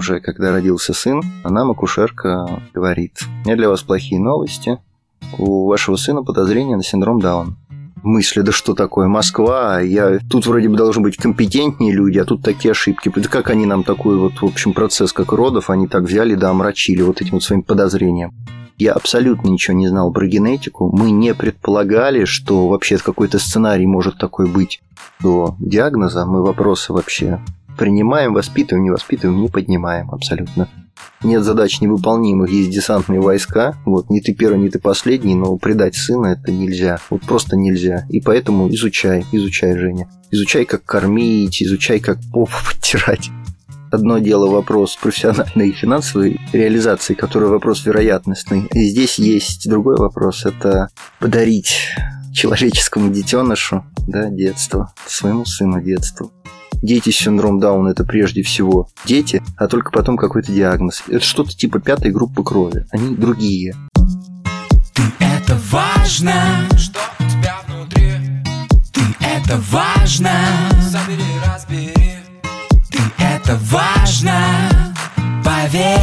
уже, когда родился сын, а нам акушерка говорит, меня для вас плохие новости, у вашего сына подозрение на синдром Дауна мысли, да что такое, Москва, я тут вроде бы должны быть компетентнее люди, а тут такие ошибки. Да как они нам такой вот, в общем, процесс, как родов, они так взяли, да, омрачили вот этим вот своим подозрением. Я абсолютно ничего не знал про генетику. Мы не предполагали, что вообще какой-то сценарий может такой быть. До диагноза мы вопросы вообще принимаем, воспитываем, не воспитываем, не поднимаем абсолютно нет задач невыполнимых, есть десантные войска. Вот, не ты первый, не ты последний, но предать сына это нельзя. Вот просто нельзя. И поэтому изучай, изучай, Женя. Изучай, как кормить, изучай, как попу подтирать. Одно дело вопрос профессиональной и финансовой реализации, который вопрос вероятностный. И здесь есть другой вопрос. Это подарить человеческому детенышу да, детство, своему сыну детство дети с синдром Дауна это прежде всего дети, а только потом какой-то диагноз. Это что-то типа пятой группы крови. Они другие. Ты это важно, что у тебя внутри. Ты это важно, забери, разбери. Ты это важно, поверь.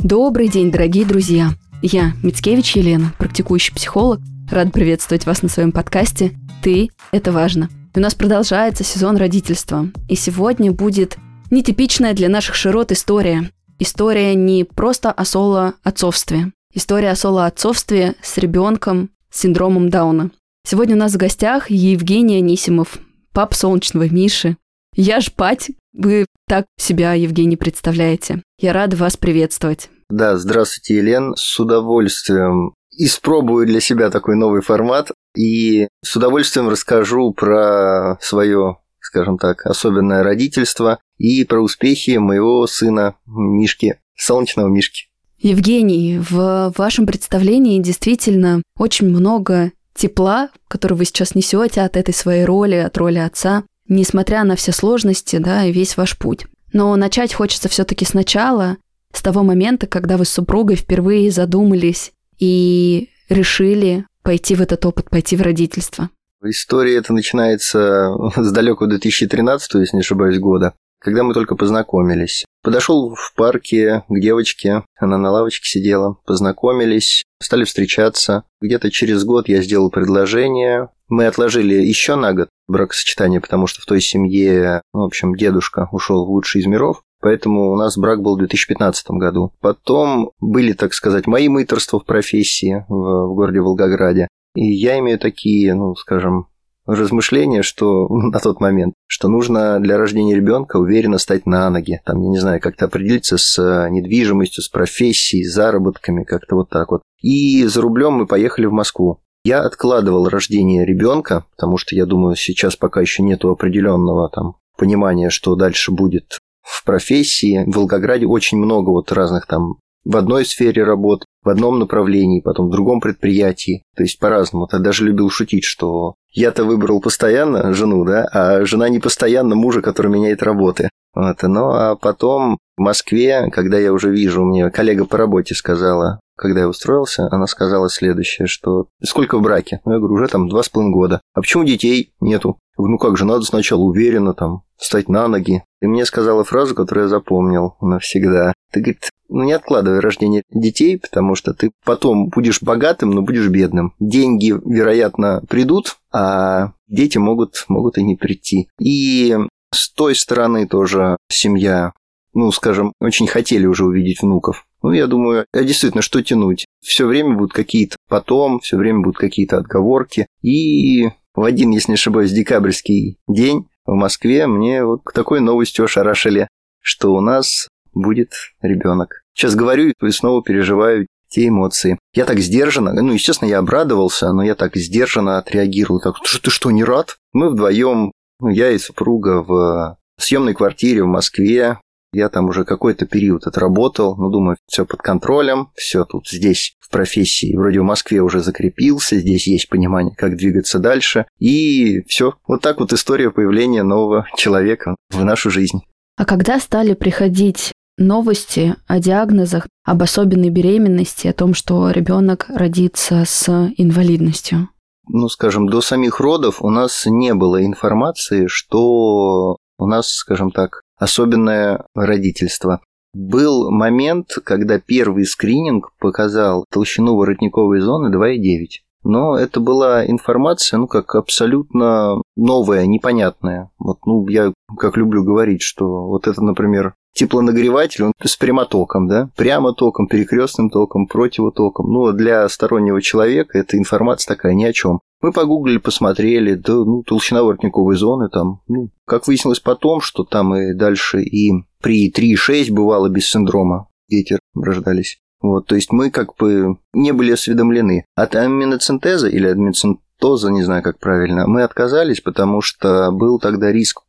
Добрый день, дорогие друзья! Я Мицкевич Елена, практикующий психолог. Рад приветствовать вас на своем подкасте ты – это важно. И у нас продолжается сезон родительства. И сегодня будет нетипичная для наших широт история. История не просто о соло-отцовстве. История о соло-отцовстве с ребенком с синдромом Дауна. Сегодня у нас в гостях Евгений Анисимов, пап солнечного Миши. Я ж пать, вы так себя, Евгений, представляете. Я рада вас приветствовать. Да, здравствуйте, Елен. С удовольствием испробую для себя такой новый формат и с удовольствием расскажу про свое, скажем так, особенное родительство и про успехи моего сына Мишки, солнечного Мишки. Евгений, в вашем представлении действительно очень много тепла, которое вы сейчас несете от этой своей роли, от роли отца, несмотря на все сложности, да, и весь ваш путь. Но начать хочется все-таки сначала, с того момента, когда вы с супругой впервые задумались и решили пойти в этот опыт, пойти в родительство? История эта начинается с далекого 2013, если не ошибаюсь, года, когда мы только познакомились. Подошел в парке к девочке, она на лавочке сидела, познакомились, стали встречаться. Где-то через год я сделал предложение. Мы отложили еще на год бракосочетание, потому что в той семье, ну, в общем, дедушка ушел в лучший из миров. Поэтому у нас брак был в 2015 году. Потом были, так сказать, мои мыторства в профессии в, в городе Волгограде. И я имею такие, ну, скажем, размышления, что на тот момент, что нужно для рождения ребенка уверенно стать на ноги. Там, я не знаю, как-то определиться с недвижимостью, с профессией, с заработками, как-то вот так вот. И за рублем мы поехали в Москву. Я откладывал рождение ребенка, потому что я думаю, сейчас пока еще нету определенного там понимания, что дальше будет в профессии. В Волгограде очень много вот разных там в одной сфере работ, в одном направлении, потом в другом предприятии. То есть по-разному. Я даже любил шутить, что я-то выбрал постоянно жену, да, а жена не постоянно мужа, который меняет работы. Вот. Ну, а потом в Москве, когда я уже вижу, мне коллега по работе сказала, когда я устроился, она сказала следующее, что «Сколько в браке?» Ну, я говорю, уже там два с половиной года. «А почему детей нету?» Я говорю, ну как же, надо сначала уверенно там встать на ноги. И мне сказала фразу, которую я запомнил навсегда. Ты, говорит, ну не откладывай рождение детей, потому что ты потом будешь богатым, но будешь бедным. Деньги, вероятно, придут, а дети могут, могут и не прийти. И с той стороны тоже семья, ну, скажем, очень хотели уже увидеть внуков. Ну, я думаю, а действительно, что тянуть? Все время будут какие-то потом, все время будут какие-то отговорки. И в один, если не ошибаюсь, декабрьский день в Москве мне вот такой новостью ошарашили, что у нас будет ребенок. Сейчас говорю и снова переживаю те эмоции. Я так сдержанно, ну, естественно, я обрадовался, но я так сдержанно отреагировал. Так, ты, ты что, не рад? Мы вдвоем, ну, я и супруга в съемной квартире в Москве. Я там уже какой-то период отработал, ну, думаю, все под контролем, все тут здесь в профессии, вроде в Москве уже закрепился, здесь есть понимание, как двигаться дальше, и все. Вот так вот история появления нового человека в нашу жизнь. А когда стали приходить новости о диагнозах, об особенной беременности, о том, что ребенок родится с инвалидностью? ну, скажем, до самих родов у нас не было информации, что у нас, скажем так, особенное родительство. Был момент, когда первый скрининг показал толщину воротниковой зоны 2,9. Но это была информация, ну, как абсолютно новая, непонятная. Вот, ну, я как люблю говорить, что вот это, например, теплонагреватель, он с прямотоком, да, прямо током, перекрестным током, противотоком. Ну, для стороннего человека эта информация такая ни о чем. Мы погуглили, посмотрели, да, ну, толщина воротниковой зоны там, ну, как выяснилось потом, что там и дальше и при 3,6 бывало без синдрома дети рождались. Вот, то есть мы как бы не были осведомлены. От аминоцентеза или аминоцентоза, не знаю, как правильно, мы отказались, потому что был тогда риск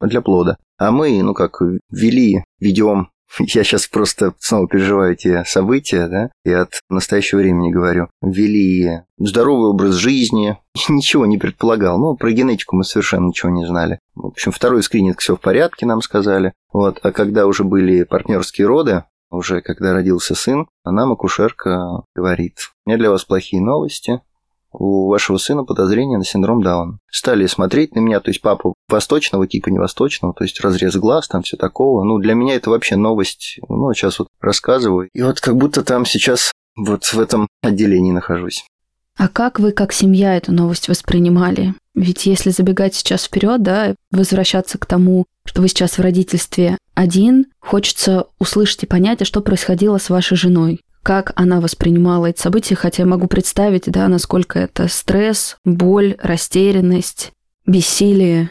для плода. А мы, ну как, вели, ведем я сейчас просто снова переживаю эти события, да, и от настоящего времени говорю. Вели здоровый образ жизни, ничего не предполагал. Ну, про генетику мы совершенно ничего не знали. В общем, второй скрининг все в порядке, нам сказали. Вот, а когда уже были партнерские роды, уже когда родился сын, нам акушерка говорит, у меня для вас плохие новости, у вашего сына подозрение на синдром Дауна. Стали смотреть на меня, то есть папа восточного типа, не восточного, то есть разрез глаз, там все такого. Ну, для меня это вообще новость. Ну, сейчас вот рассказываю. И вот как будто там сейчас вот в этом отделении нахожусь. А как вы, как семья, эту новость воспринимали? Ведь если забегать сейчас вперед, да, возвращаться к тому, что вы сейчас в родительстве один, хочется услышать и понять, а что происходило с вашей женой как она воспринимала эти события, хотя я могу представить, да, насколько это стресс, боль, растерянность, бессилие.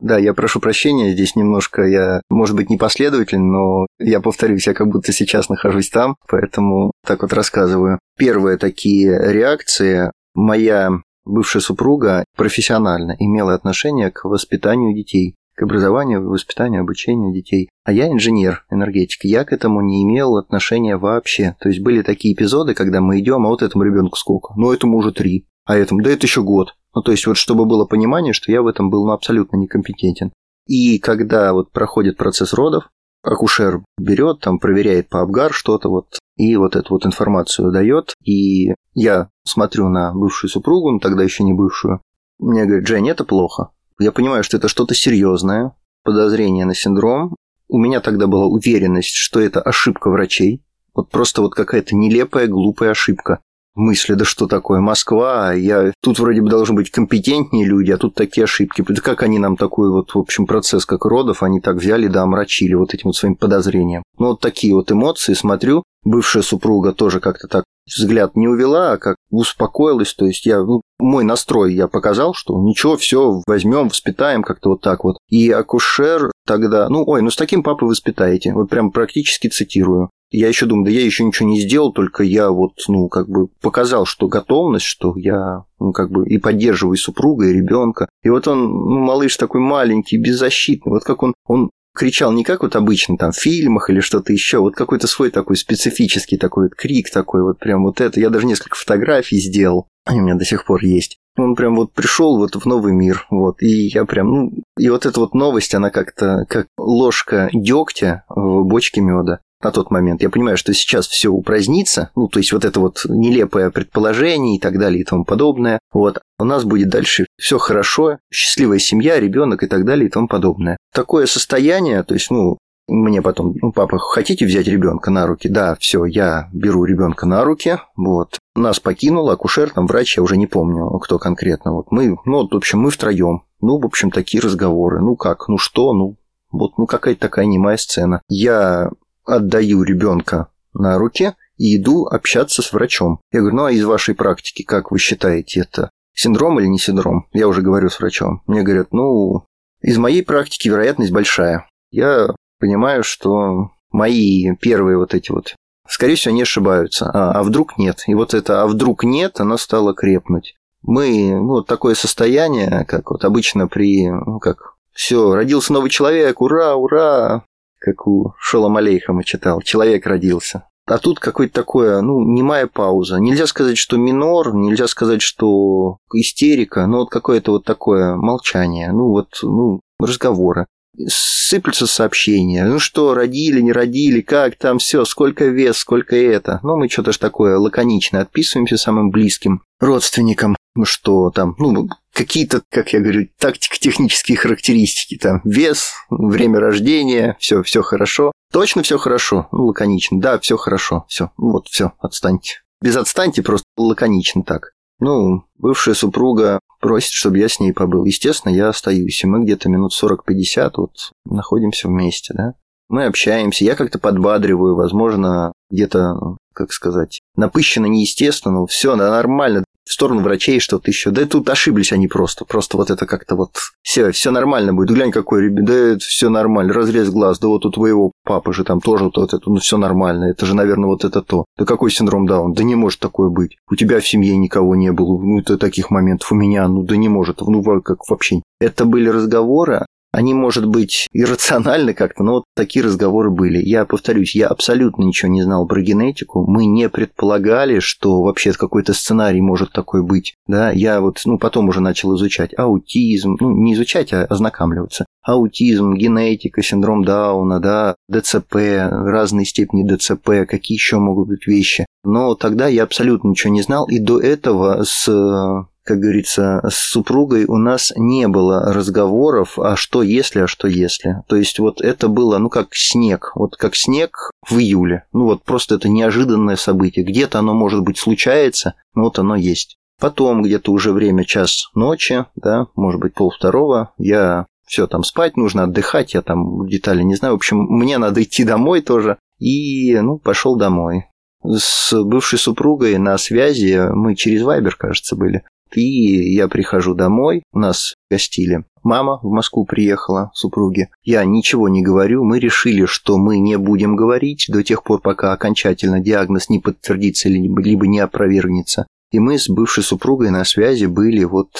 Да, я прошу прощения, здесь немножко я, может быть, непоследователен, но я повторюсь, я как будто сейчас нахожусь там, поэтому так вот рассказываю. Первые такие реакции. Моя бывшая супруга профессионально имела отношение к воспитанию детей к образованию, воспитанию, обучению детей. А я инженер энергетик, я к этому не имел отношения вообще. То есть были такие эпизоды, когда мы идем, а вот этому ребенку сколько? Ну, этому уже три, а этому, да это еще год. Ну, то есть вот чтобы было понимание, что я в этом был ну, абсолютно некомпетентен. И когда вот проходит процесс родов, акушер берет, там проверяет по Абгар что-то вот, и вот эту вот информацию дает, и я смотрю на бывшую супругу, ну тогда еще не бывшую, мне говорит, Жень, это плохо. Я понимаю, что это что-то серьезное, подозрение на синдром. У меня тогда была уверенность, что это ошибка врачей. Вот просто вот какая-то нелепая, глупая ошибка. Мысли, да что такое, Москва, я тут вроде бы должны быть компетентнее люди, а тут такие ошибки. Да как они нам такой вот, в общем, процесс, как родов, они так взяли, да, омрачили вот этим вот своим подозрением. Ну, вот такие вот эмоции, смотрю, бывшая супруга тоже как-то так взгляд не увела, а как успокоилась. То есть я, ну, мой настрой я показал, что ничего, все возьмем, воспитаем как-то вот так вот. И акушер тогда, ну, ой, ну с таким папой воспитаете. Вот прям практически цитирую. Я еще думаю, да я еще ничего не сделал, только я вот, ну, как бы показал, что готовность, что я, ну, как бы и поддерживаю супруга, и ребенка. И вот он, ну, малыш такой маленький, беззащитный, вот как он, он кричал не как вот обычно там в фильмах или что-то еще, вот какой-то свой такой специфический такой вот крик такой вот прям вот это. Я даже несколько фотографий сделал, они у меня до сих пор есть. Он прям вот пришел вот в новый мир, вот, и я прям, ну, и вот эта вот новость, она как-то как ложка дегтя в бочке меда на тот момент. Я понимаю, что сейчас все упразднится, ну, то есть вот это вот нелепое предположение и так далее и тому подобное. Вот. У нас будет дальше все хорошо, счастливая семья, ребенок и так далее и тому подобное. Такое состояние, то есть, ну, мне потом, ну, папа, хотите взять ребенка на руки? Да, все, я беру ребенка на руки. Вот. Нас покинул акушер, там врач, я уже не помню, кто конкретно. Вот мы, ну, вот, в общем, мы втроем. Ну, в общем, такие разговоры. Ну как, ну что, ну, вот, ну какая-то такая немая сцена. Я отдаю ребенка на руки и иду общаться с врачом. Я говорю, ну а из вашей практики, как вы считаете, это синдром или не синдром? Я уже говорю с врачом. Мне говорят, ну, из моей практики вероятность большая. Я понимаю, что мои первые вот эти вот, скорее всего, не ошибаются. А, а вдруг нет? И вот это «а вдруг нет» оно стало крепнуть. Мы, ну, вот такое состояние, как вот обычно при, ну, как все, родился новый человек, ура, ура, как у Шолом Алейхама читал, человек родился. А тут какое-то такое, ну, немая пауза. Нельзя сказать, что минор, нельзя сказать, что истерика, но вот какое-то вот такое молчание, ну, вот, ну, разговоры. Сыплются сообщения. Ну что, родили, не родили, как там, все, сколько вес, сколько это. Ну, мы что-то ж такое лаконично отписываемся самым близким родственникам, что там, ну, какие-то, как я говорю, тактико-технические характеристики, там, вес, время рождения, все, все хорошо. Точно все хорошо, ну, лаконично, да, все хорошо, все, ну, вот, все, отстаньте. Без отстаньте, просто лаконично так. Ну, бывшая супруга просит, чтобы я с ней побыл. Естественно, я остаюсь, и мы где-то минут 40-50 вот находимся вместе, да. Мы общаемся, я как-то подбадриваю, возможно, где-то, как сказать, напыщенно неестественно, но все, да, нормально, в сторону врачей что-то еще. Да тут ошиблись они просто. Просто вот это как-то вот все, все нормально будет. Глянь, какой ребенок. Да это все нормально. Разрез глаз. Да вот у твоего папы же там тоже вот это. Ну все нормально. Это же, наверное, вот это то. Да какой синдром Даун? Да не может такое быть. У тебя в семье никого не было. Ну, это таких моментов. У меня, ну да не может. Ну, как вообще. Это были разговоры, они, может быть, иррациональны как-то, но вот такие разговоры были. Я повторюсь, я абсолютно ничего не знал про генетику. Мы не предполагали, что вообще какой-то сценарий может такой быть. Да, я вот, ну, потом уже начал изучать аутизм, ну, не изучать, а ознакомливаться. Аутизм, генетика, синдром Дауна, да, ДЦП, разные степени ДЦП, какие еще могут быть вещи. Но тогда я абсолютно ничего не знал, и до этого с как говорится, с супругой у нас не было разговоров, а что если, а что если. То есть вот это было, ну, как снег. Вот как снег в июле. Ну, вот просто это неожиданное событие. Где-то оно, может быть, случается, но вот оно есть. Потом где-то уже время час ночи, да, может быть, пол второго, я все, там спать нужно, отдыхать, я там детали не знаю. В общем, мне надо идти домой тоже. И, ну, пошел домой. С бывшей супругой на связи, мы через Вайбер, кажется, были. И я прихожу домой, нас гостили. Мама в Москву приехала, супруги. Я ничего не говорю, мы решили, что мы не будем говорить до тех пор, пока окончательно диагноз не подтвердится либо, либо не опровергнется. И мы с бывшей супругой на связи были вот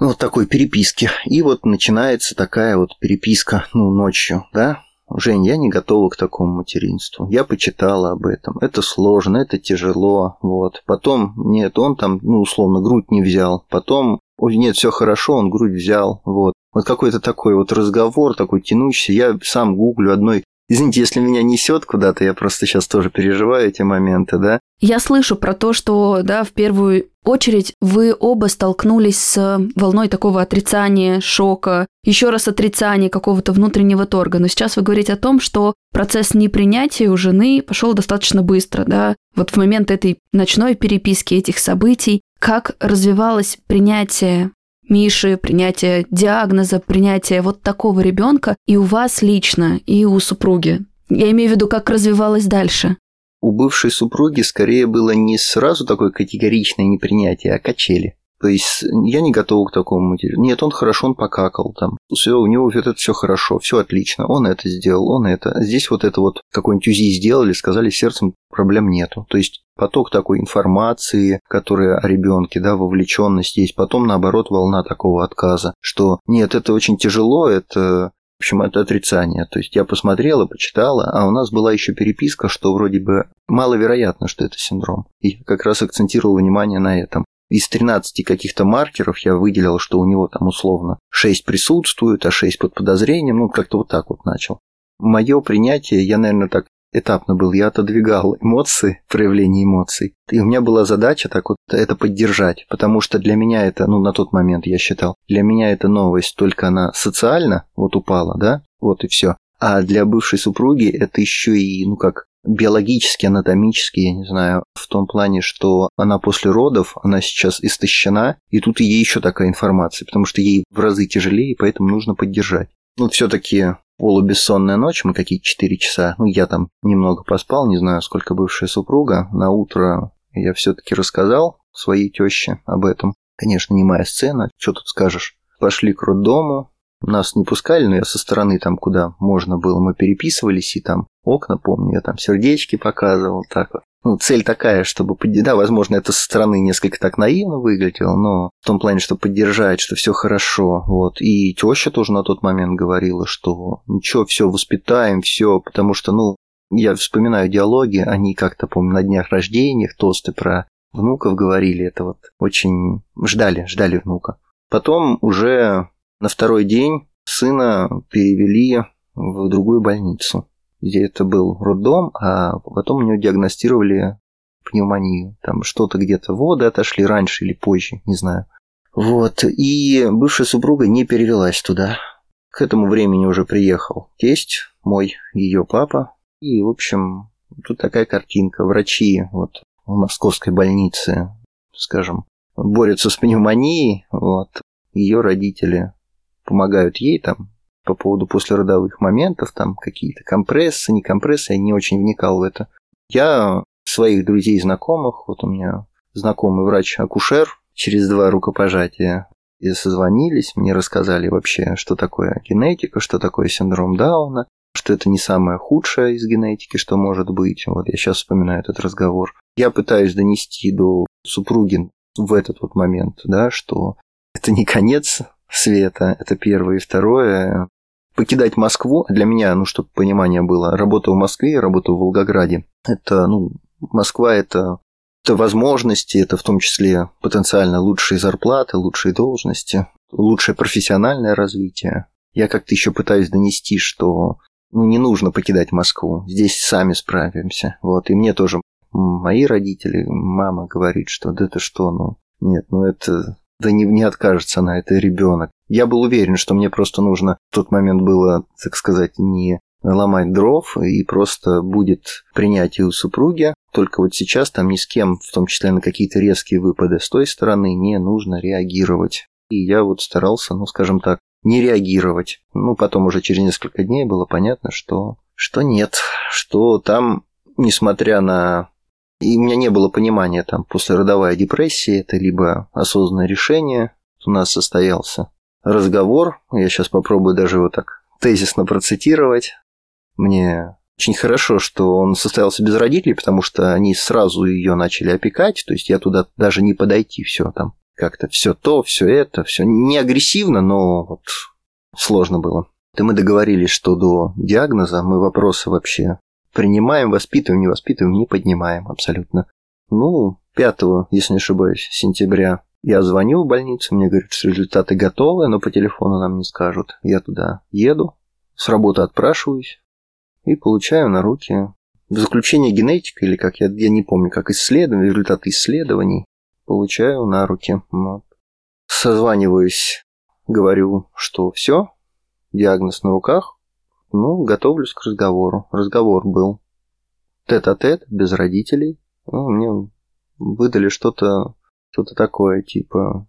ну, вот такой переписки. И вот начинается такая вот переписка, ну, ночью, да, Жень, я не готова к такому материнству. Я почитала об этом. Это сложно, это тяжело. Вот. Потом, нет, он там, ну, условно, грудь не взял. Потом, ой, нет, все хорошо, он грудь взял. Вот. Вот какой-то такой вот разговор, такой тянущийся. Я сам гуглю одной Извините, если меня несет куда-то, я просто сейчас тоже переживаю эти моменты, да. Я слышу про то, что, да, в первую очередь вы оба столкнулись с волной такого отрицания, шока, еще раз отрицания какого-то внутреннего торга. Но сейчас вы говорите о том, что процесс непринятия у жены пошел достаточно быстро, да. Вот в момент этой ночной переписки этих событий, как развивалось принятие Миши, принятие диагноза, принятие вот такого ребенка и у вас лично, и у супруги? Я имею в виду, как развивалось дальше. У бывшей супруги скорее было не сразу такое категоричное непринятие, а качели. То есть я не готов к такому материалу. Нет, он хорошо, он покакал там. Все, у него это все хорошо, все отлично. Он это сделал, он это. Здесь вот это вот какой-нибудь УЗИ сделали, сказали, сердцем проблем нету. То есть поток такой информации, которая о ребенке, да, вовлеченность есть. Потом, наоборот, волна такого отказа, что нет, это очень тяжело, это в общем, это отрицание. То есть я посмотрела, почитала, а у нас была еще переписка, что вроде бы маловероятно, что это синдром. И как раз акцентировал внимание на этом. Из 13 каких-то маркеров я выделил, что у него там условно 6 присутствует, а 6 под подозрением, ну как-то вот так вот начал. Мое принятие, я, наверное, так этапно был, я отодвигал эмоции, проявление эмоций. И у меня была задача так вот это поддержать, потому что для меня это, ну, на тот момент я считал, для меня это новость, только она социально вот упала, да, вот и все. А для бывшей супруги это еще и, ну как, биологически, анатомически, я не знаю, в том плане, что она после родов, она сейчас истощена, и тут ей еще такая информация, потому что ей в разы тяжелее, поэтому нужно поддержать. Ну, все-таки полубессонная ночь, мы какие-то 4 часа, ну, я там немного поспал, не знаю, сколько бывшая супруга, на утро я все-таки рассказал своей теще об этом. Конечно, не моя сцена, что тут скажешь. Пошли к роддому, нас не пускали, но я со стороны там, куда можно было, мы переписывались, и там окна, помню, я там сердечки показывал, так вот. Ну, цель такая, чтобы... Да, возможно, это со стороны несколько так наивно выглядело, но в том плане, что поддержать, что все хорошо. Вот. И теща тоже на тот момент говорила, что ничего, все воспитаем, все, потому что, ну, я вспоминаю диалоги, они как-то, помню, на днях рождения, тосты про внуков говорили, это вот очень ждали, ждали внука. Потом уже на второй день сына перевели в другую больницу, где это был роддом, а потом у него диагностировали пневмонию. Там что-то где-то воды отошли раньше или позже, не знаю. Вот, и бывшая супруга не перевелась туда. К этому времени уже приехал тесть мой, ее папа. И, в общем, тут такая картинка. Врачи вот в московской больнице, скажем, борются с пневмонией. Вот. Ее родители помогают ей там по поводу послеродовых моментов, там какие-то компрессы, не компрессы, я не очень вникал в это. Я своих друзей знакомых, вот у меня знакомый врач-акушер, через два рукопожатия и созвонились, мне рассказали вообще, что такое генетика, что такое синдром Дауна, что это не самое худшее из генетики, что может быть. Вот я сейчас вспоминаю этот разговор. Я пытаюсь донести до супруги в этот вот момент, да, что это не конец света, это первое. И второе, покидать Москву, для меня, ну, чтобы понимание было, работа в Москве, работа в Волгограде, это, ну, Москва это, это возможности, это в том числе потенциально лучшие зарплаты, лучшие должности, лучшее профессиональное развитие. Я как-то еще пытаюсь донести, что ну, не нужно покидать Москву, здесь сами справимся. Вот, и мне тоже мои родители, мама говорит, что да это что, ну, нет, ну это, да не, не откажется она, это ребенок. Я был уверен, что мне просто нужно в тот момент было, так сказать, не ломать дров и просто будет принятие у супруги. Только вот сейчас там ни с кем, в том числе на какие-то резкие выпады с той стороны, не нужно реагировать. И я вот старался, ну, скажем так, не реагировать. Ну, потом уже через несколько дней было понятно, что, что нет, что там, несмотря на... И у меня не было понимания, там, послеродовая депрессия, это либо осознанное решение, у нас состоялся разговор, я сейчас попробую даже вот так тезисно процитировать, мне очень хорошо, что он состоялся без родителей, потому что они сразу ее начали опекать, то есть я туда даже не подойти, все там как-то все то, все это, все не агрессивно, но вот сложно было. И мы договорились, что до диагноза мы вопросы вообще принимаем, воспитываем, не воспитываем, не поднимаем абсолютно. Ну, 5, если не ошибаюсь, сентября я звоню в больницу, мне говорят, что результаты готовы, но по телефону нам не скажут. Я туда еду, с работы отпрашиваюсь, и получаю на руки заключение генетика, или как я, я не помню, как исследование, результаты исследований, получаю на руки. Вот. Созваниваюсь, говорю, что все, диагноз на руках, ну, готовлюсь к разговору. Разговор был тет-а-тет, без родителей. Ну, мне выдали что-то что такое, типа,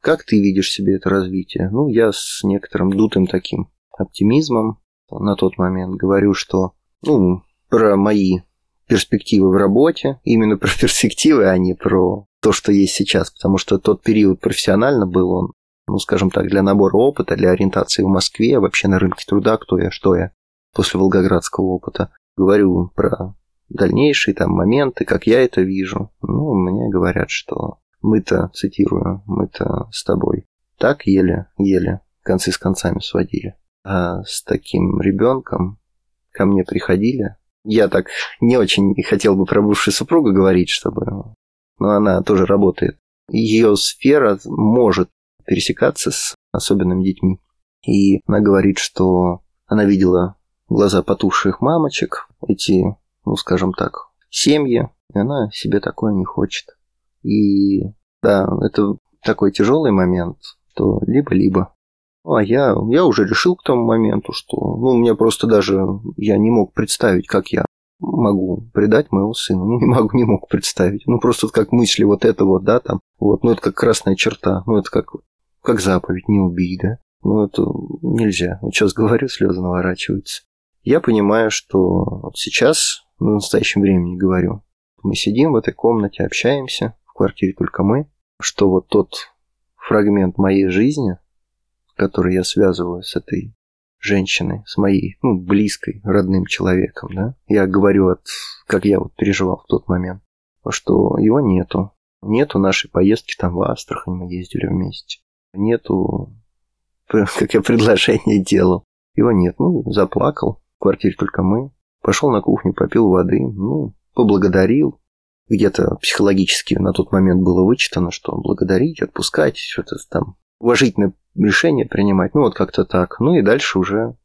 как ты видишь себе это развитие? Ну, я с некоторым дутым таким оптимизмом на тот момент говорю, что ну, про мои перспективы в работе, именно про перспективы, а не про то, что есть сейчас, потому что тот период профессионально был он, ну, скажем так, для набора опыта, для ориентации в Москве, вообще на рынке труда, кто я, что я, после волгоградского опыта. Говорю про дальнейшие там моменты, как я это вижу. Ну, мне говорят, что мы-то, цитирую, мы-то с тобой так еле-еле концы с концами сводили а с таким ребенком ко мне приходили. Я так не очень хотел бы про бывшую супругу говорить, чтобы... Но она тоже работает. Ее сфера может пересекаться с особенными детьми. И она говорит, что она видела глаза потухших мамочек, эти, ну, скажем так, семьи, и она себе такое не хочет. И да, это такой тяжелый момент, то либо-либо. А я, я уже решил к тому моменту, что, ну, мне просто даже, я не мог представить, как я могу предать моего сына. Ну, не могу, не мог представить. Ну, просто как мысли вот это вот, да, там, вот, ну, это как красная черта, ну, это как, как заповедь, не убей, да. Ну, это нельзя. Вот сейчас говорю, слезы наворачиваются. Я понимаю, что вот сейчас, в настоящем времени говорю, мы сидим в этой комнате, общаемся, в квартире только мы, что вот тот фрагмент моей жизни, который я связываю с этой женщиной, с моей, ну, близкой, родным человеком, да. Я говорю от, как я вот переживал в тот момент, что его нету. Нету нашей поездки там в Астрахань, мы ездили вместе. Нету, как я предложение делал. Его нет. Ну, заплакал. В квартире только мы. Пошел на кухню, попил воды. Ну, поблагодарил. Где-то психологически на тот момент было вычитано, что благодарить, отпускать, что-то там уважительно решения принимать. Ну, вот как-то так. Ну и дальше уже,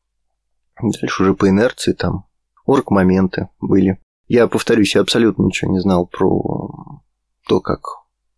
дальше уже по инерции там орг-моменты были. Я повторюсь, я абсолютно ничего не знал про то, как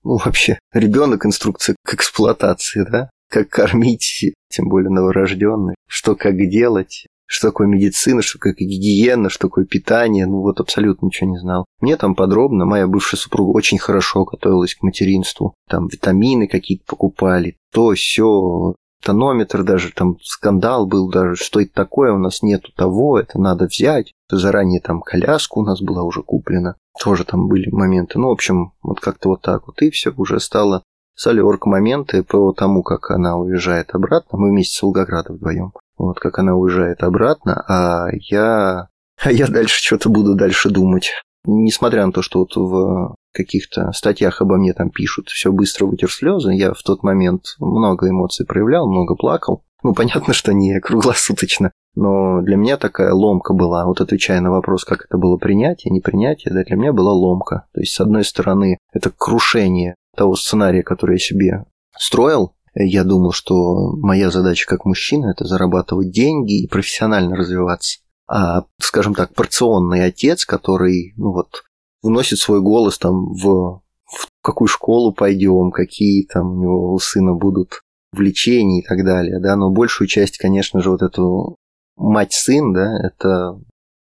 ну, вообще ребенок инструкция к эксплуатации, да? Как кормить, тем более новорожденный, что как делать, что такое медицина, что такое гигиена, что такое питание, ну вот абсолютно ничего не знал. Мне там подробно, моя бывшая супруга очень хорошо готовилась к материнству, там витамины какие-то покупали, то все тонометр даже, там скандал был даже, что это такое, у нас нету того, это надо взять. Заранее там коляску у нас была уже куплена, тоже там были моменты. Ну, в общем, вот как-то вот так вот. И все уже стало Солерк моменты по тому, как она уезжает обратно. Мы вместе с Волгоградом вдвоем. Вот как она уезжает обратно, а я... А я дальше что-то буду дальше думать. Несмотря на то, что вот в каких-то статьях обо мне там пишут, все быстро вытер слезы, я в тот момент много эмоций проявлял, много плакал. Ну, понятно, что не круглосуточно, но для меня такая ломка была. Вот отвечая на вопрос, как это было принятие, не принятие, да, для меня была ломка. То есть, с одной стороны, это крушение того сценария, который я себе строил, я думал, что моя задача как мужчина – это зарабатывать деньги и профессионально развиваться. А, скажем так, порционный отец, который, ну вот, вносит свой голос там в, в какую школу пойдем, какие там у него у сына будут влечения и так далее, да, но большую часть, конечно же, вот эту мать-сын, да, это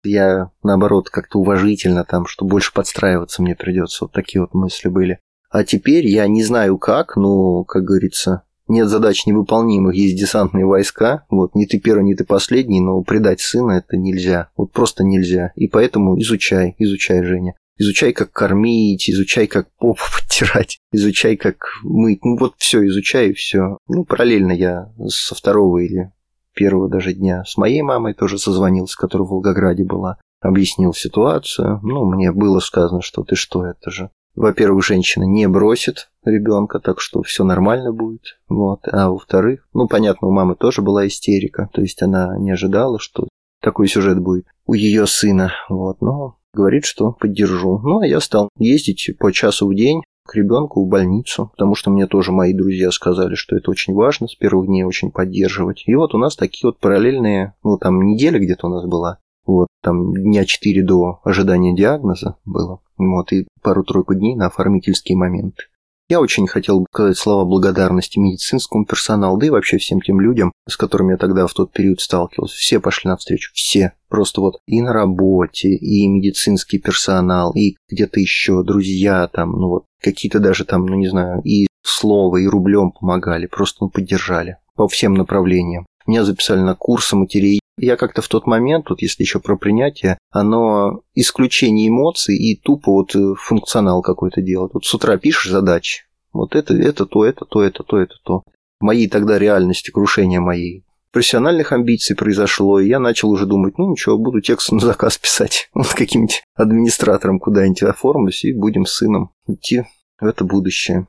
я, наоборот, как-то уважительно там, что больше подстраиваться мне придется. Вот такие вот мысли были. А теперь я не знаю как, но, как говорится, нет задач невыполнимых, есть десантные войска. Вот, не ты первый, не ты последний, но предать сына это нельзя. Вот просто нельзя. И поэтому изучай, изучай, Женя. Изучай, как кормить, изучай, как попу подтирать, изучай, как мыть. Ну вот все, изучай все. Ну, параллельно я со второго или первого даже дня с моей мамой тоже созвонился, которая в Волгограде была. Объяснил ситуацию. Ну, мне было сказано, что ты что, это же во-первых, женщина не бросит ребенка, так что все нормально будет. Вот. А во-вторых, ну, понятно, у мамы тоже была истерика, то есть она не ожидала, что такой сюжет будет у ее сына. Вот. Но говорит, что поддержу. Ну, а я стал ездить по часу в день к ребенку в больницу, потому что мне тоже мои друзья сказали, что это очень важно, с первых дней очень поддерживать. И вот у нас такие вот параллельные, ну, там неделя где-то у нас была, вот, там дня 4 до ожидания диагноза было. Вот, и пару-тройку дней на оформительские моменты. Я очень хотел бы сказать слова благодарности медицинскому персоналу, да и вообще всем тем людям, с которыми я тогда в тот период сталкивался. Все пошли навстречу, все. Просто вот и на работе, и медицинский персонал, и где-то еще друзья там, ну вот, какие-то даже там, ну не знаю, и слово, и рублем помогали, просто ну, поддержали по всем направлениям. Меня записали на курсы матерей я как-то в тот момент, вот если еще про принятие, оно исключение эмоций и тупо вот э, функционал какой-то делать. Вот с утра пишешь задачи, вот это, это, то, это, то, это, то, это, то. Моей тогда реальности, крушения моей. Профессиональных амбиций произошло, и я начал уже думать, ну ничего, буду текст на заказ писать. Вот каким-нибудь администратором куда-нибудь оформлюсь, и будем с сыном идти в это будущее.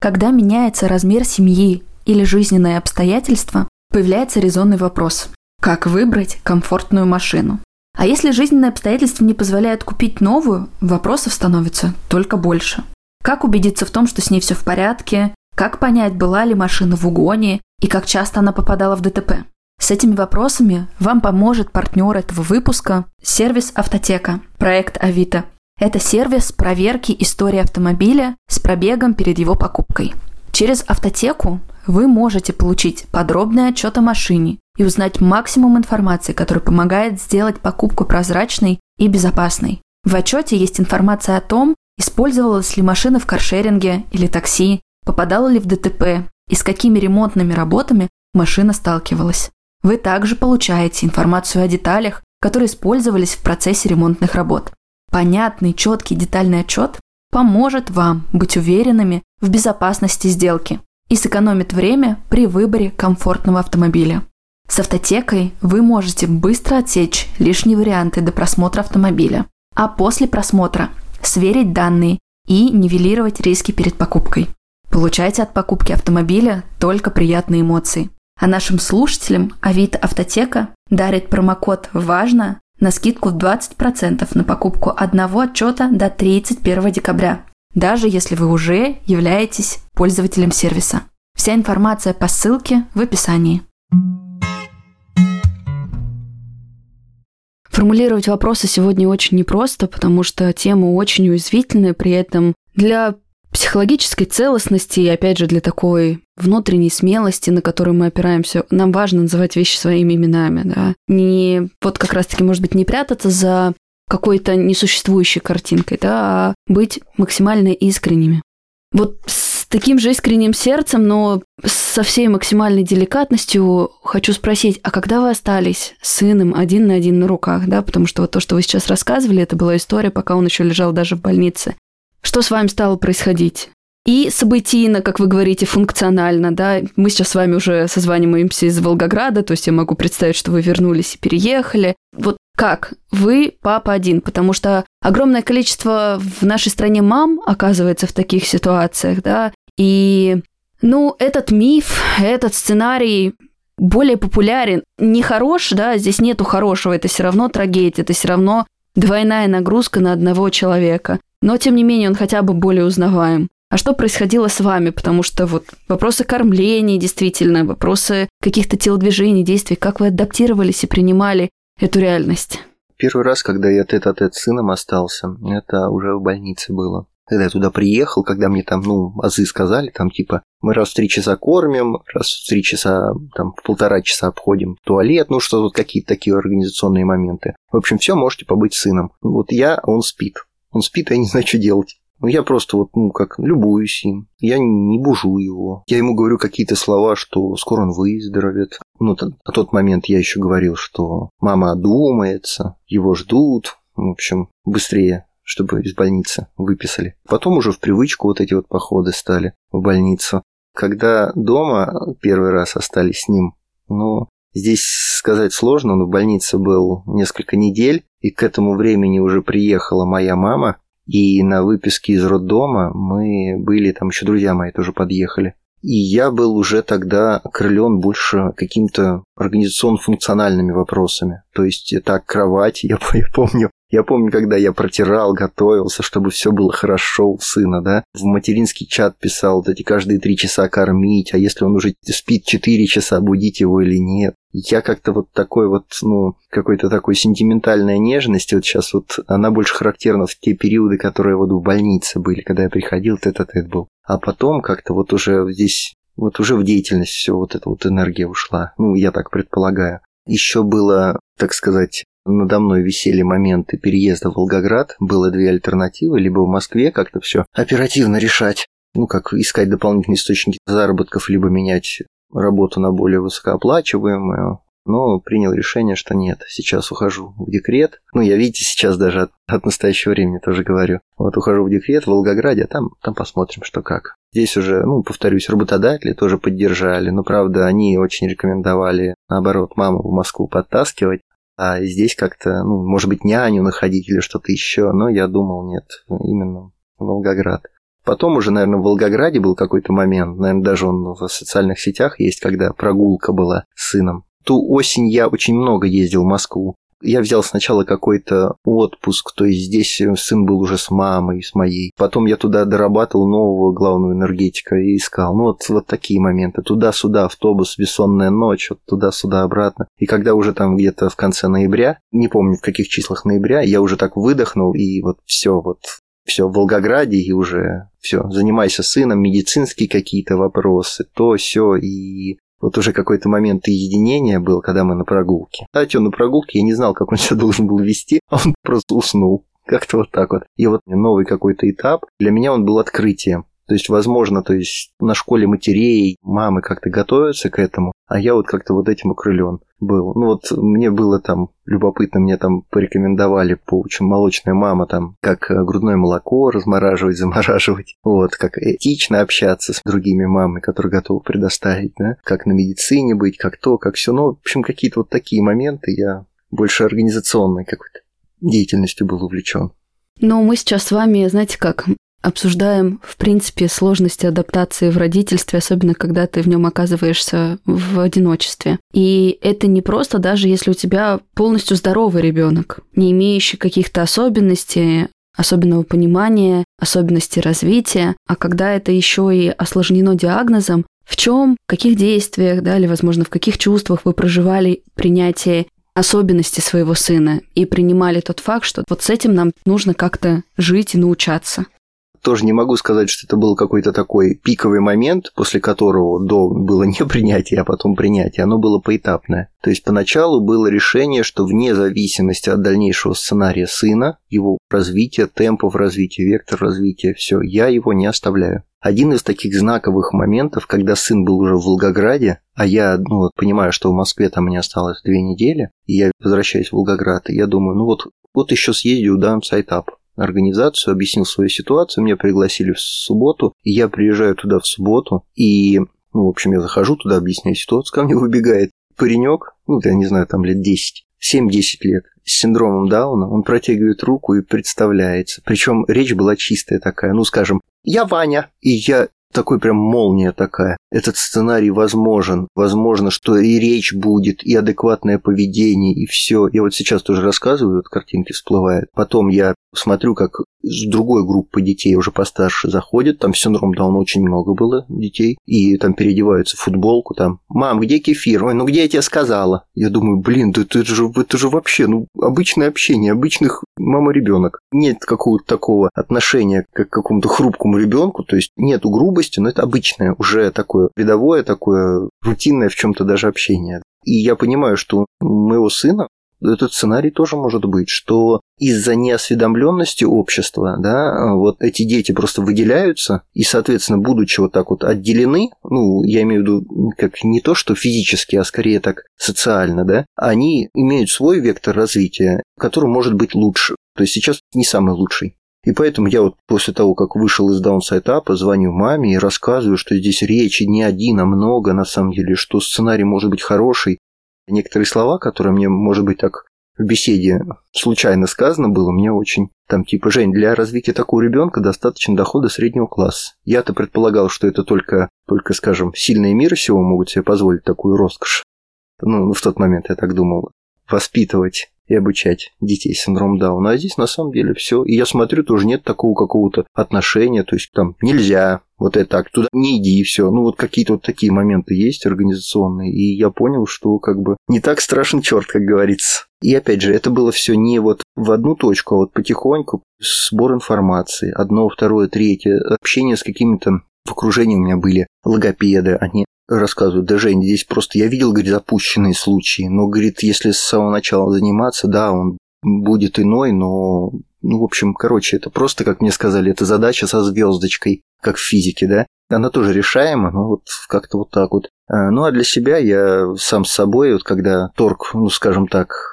Когда меняется размер семьи или жизненные обстоятельства, появляется резонный вопрос – как выбрать комфортную машину? А если жизненные обстоятельства не позволяют купить новую, вопросов становится только больше. Как убедиться в том, что с ней все в порядке? Как понять, была ли машина в угоне и как часто она попадала в ДТП? С этими вопросами вам поможет партнер этого выпуска – сервис «Автотека», проект «Авито». Это сервис проверки истории автомобиля с пробегом перед его покупкой. Через автотеку вы можете получить подробный отчет о машине и узнать максимум информации, которая помогает сделать покупку прозрачной и безопасной. В отчете есть информация о том, использовалась ли машина в каршеринге или такси, попадала ли в ДТП и с какими ремонтными работами машина сталкивалась. Вы также получаете информацию о деталях, которые использовались в процессе ремонтных работ. Понятный, четкий детальный отчет поможет вам быть уверенными в безопасности сделки и сэкономит время при выборе комфортного автомобиля. С автотекой вы можете быстро отсечь лишние варианты до просмотра автомобиля, а после просмотра сверить данные и нивелировать риски перед покупкой. Получайте от покупки автомобиля только приятные эмоции. А нашим слушателям Авито Автотека дарит промокод «Важно» на скидку в 20% на покупку одного отчета до 31 декабря. даже если вы уже являетесь пользователем сервиса. Вся информация по ссылке в описании. Формулировать вопросы сегодня очень непросто, потому что тема очень уязвительная, при этом для психологической целостности и, опять же, для такой внутренней смелости, на которую мы опираемся, нам важно называть вещи своими именами, да. Не вот как раз-таки, может быть, не прятаться за какой-то несуществующей картинкой, да, а быть максимально искренними. Вот с таким же искренним сердцем, но со всей максимальной деликатностью хочу спросить, а когда вы остались с сыном один на один на руках, да, потому что вот то, что вы сейчас рассказывали, это была история, пока он еще лежал даже в больнице. Что с вами стало происходить? И событийно, как вы говорите, функционально, да, мы сейчас с вами уже созваниваемся из Волгограда, то есть я могу представить, что вы вернулись и переехали. Вот как вы папа один, потому что огромное количество в нашей стране мам оказывается в таких ситуациях, да, и, ну, этот миф, этот сценарий более популярен. Не хорош, да, здесь нету хорошего, это все равно трагедия, это все равно двойная нагрузка на одного человека. Но, тем не менее, он хотя бы более узнаваем. А что происходило с вами? Потому что вот вопросы кормления, действительно, вопросы каких-то телодвижений, действий, как вы адаптировались и принимали эту реальность? Первый раз, когда я тет-а-тет с сыном остался, это уже в больнице было. Когда я туда приехал, когда мне там, ну, азы сказали, там, типа, мы раз в три часа кормим, раз в три часа, там, в полтора часа обходим туалет, ну, что тут какие-то такие организационные моменты. В общем, все, можете побыть сыном. Вот я, он спит. Он спит, а я не знаю, что делать. Ну, я просто вот, ну, как, любуюсь им. Я не бужу его. Я ему говорю какие-то слова, что скоро он выздоровеет. Ну, на тот момент я еще говорил, что мама одумается, его ждут. В общем, быстрее чтобы из больницы выписали. Потом уже в привычку вот эти вот походы стали в больницу. Когда дома первый раз остались с ним, ну, здесь сказать сложно, но в больнице был несколько недель, и к этому времени уже приехала моя мама, и на выписке из роддома мы были, там еще друзья мои тоже подъехали. И я был уже тогда окрылен больше каким-то организационно-функциональными вопросами. То есть так, кровать, я, я помню, я помню, когда я протирал, готовился, чтобы все было хорошо у сына, да. В материнский чат писал, вот эти каждые три часа кормить, а если он уже спит четыре часа, будить его или нет. Я как-то вот такой вот, ну, какой-то такой сентиментальная нежность, вот сейчас вот она больше характерна в те периоды, которые вот в больнице были, когда я приходил, тет-а-тет был. А потом как-то вот уже здесь вот уже в деятельность все вот эта вот энергия ушла. Ну, я так предполагаю. Еще было, так сказать, надо мной висели моменты переезда в Волгоград. Было две альтернативы. Либо в Москве как-то все оперативно решать. Ну, как искать дополнительные источники заработков, либо менять работу на более высокооплачиваемую. Но принял решение, что нет, сейчас ухожу в декрет. Ну, я, видите, сейчас даже от, от настоящего времени тоже говорю. Вот ухожу в декрет в Волгограде, а там, там посмотрим, что как. Здесь уже, ну, повторюсь, работодатели тоже поддержали, но, правда, они очень рекомендовали, наоборот, маму в Москву подтаскивать, а здесь как-то, ну, может быть, няню находить или что-то еще, но я думал, нет, именно Волгоград. Потом уже, наверное, в Волгограде был какой-то момент, наверное, даже он в социальных сетях есть, когда прогулка была с сыном. Ту осень я очень много ездил в Москву я взял сначала какой-то отпуск, то есть здесь сын был уже с мамой, с моей. Потом я туда дорабатывал нового главного энергетика и искал. Ну, вот, вот такие моменты. Туда-сюда, автобус, бессонная ночь, вот туда-сюда, обратно. И когда уже там где-то в конце ноября, не помню в каких числах ноября, я уже так выдохнул, и вот все, вот все в Волгограде, и уже все, занимайся сыном, медицинские какие-то вопросы, то, все, и вот уже какой-то момент единения был, когда мы на прогулке. Кстати, он на прогулке, я не знал, как он себя должен был вести, а он просто уснул. Как-то вот так вот. И вот новый какой-то этап. Для меня он был открытием. То есть, возможно, то есть на школе матерей мамы как-то готовятся к этому, а я вот как-то вот этим окрылен был. Ну вот мне было там любопытно, мне там порекомендовали по общем молочная мама там, как э, грудное молоко размораживать, замораживать, вот, как этично общаться с другими мамами, которые готовы предоставить, да, как на медицине быть, как то, как все. Ну, в общем, какие-то вот такие моменты я больше организационной какой-то деятельностью был увлечен. Но мы сейчас с вами, знаете как, обсуждаем, в принципе, сложности адаптации в родительстве, особенно когда ты в нем оказываешься в одиночестве. И это не просто даже если у тебя полностью здоровый ребенок, не имеющий каких-то особенностей, особенного понимания, особенностей развития, а когда это еще и осложнено диагнозом, в чем, в каких действиях, да, или, возможно, в каких чувствах вы проживали принятие особенности своего сына и принимали тот факт, что вот с этим нам нужно как-то жить и научаться тоже не могу сказать, что это был какой-то такой пиковый момент, после которого до было не принятие, а потом принятие. Оно было поэтапное. То есть поначалу было решение, что вне зависимости от дальнейшего сценария сына, его развития, темпов развития, вектор развития, все, я его не оставляю. Один из таких знаковых моментов, когда сын был уже в Волгограде, а я ну, понимаю, что в Москве там мне осталось две недели, и я возвращаюсь в Волгоград, и я думаю, ну вот, вот еще съездю, дам сайтап организацию, объяснил свою ситуацию, меня пригласили в субботу, и я приезжаю туда в субботу, и, ну, в общем, я захожу туда, объясняю ситуацию, ко мне выбегает паренек, ну, я не знаю, там лет 10, 7-10 лет, с синдромом Дауна, он протягивает руку и представляется. Причем речь была чистая такая, ну, скажем, «Я Ваня». И я такой прям молния такая. Этот сценарий возможен. Возможно, что и речь будет, и адекватное поведение, и все. Я вот сейчас тоже рассказываю, вот картинки всплывают. Потом я смотрю, как с другой группы детей уже постарше заходят, там синдром Дауна очень много было детей, и там переодеваются в футболку, там, мам, где кефир? Ой, ну где я тебе сказала? Я думаю, блин, да это же, это же вообще, ну, обычное общение, обычных мама-ребенок. Нет какого-то такого отношения как к какому-то хрупкому ребенку, то есть нету грубости, но это обычное, уже такое рядовое, такое рутинное в чем-то даже общение. И я понимаю, что у моего сына этот сценарий тоже может быть, что из-за неосведомленности общества, да, вот эти дети просто выделяются, и, соответственно, будучи вот так вот отделены, ну, я имею в виду как не то, что физически, а скорее так социально, да, они имеют свой вектор развития, который может быть лучше. То есть сейчас не самый лучший. И поэтому я вот после того, как вышел из даунсайт-апа, звоню маме и рассказываю, что здесь речи не один, а много на самом деле, что сценарий может быть хороший, Некоторые слова, которые мне, может быть, так в беседе случайно сказано было, мне очень там типа, Жень, для развития такого ребенка достаточно дохода среднего класса. Я-то предполагал, что это только, только, скажем, сильные мира сего могут себе позволить такую роскошь. Ну, в тот момент я так думал. Воспитывать и обучать детей с синдромом Дауна. А здесь на самом деле все. И я смотрю, тоже нет такого какого-то отношения, то есть там нельзя, вот это так, туда не иди и все. Ну вот какие-то вот такие моменты есть организационные. И я понял, что как бы не так страшен черт, как говорится. И опять же, это было все не вот в одну точку, а вот потихоньку сбор информации. Одно, второе, третье. Общение с какими-то в окружении у меня были логопеды, они рассказывают, да, Жень, здесь просто я видел, говорит, запущенные случаи, но, говорит, если с самого начала заниматься, да, он будет иной, но, ну, в общем, короче, это просто, как мне сказали, это задача со звездочкой, как в физике, да, она тоже решаема, но вот как-то вот так вот. А, ну, а для себя я сам с собой, вот когда торг, ну, скажем так,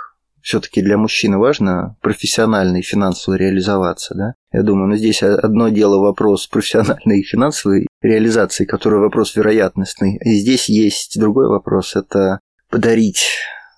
все-таки для мужчины важно профессионально и финансово реализоваться, да? Я думаю, ну здесь одно дело вопрос профессиональной и финансовой реализации, который вопрос вероятностный. И здесь есть другой вопрос, это подарить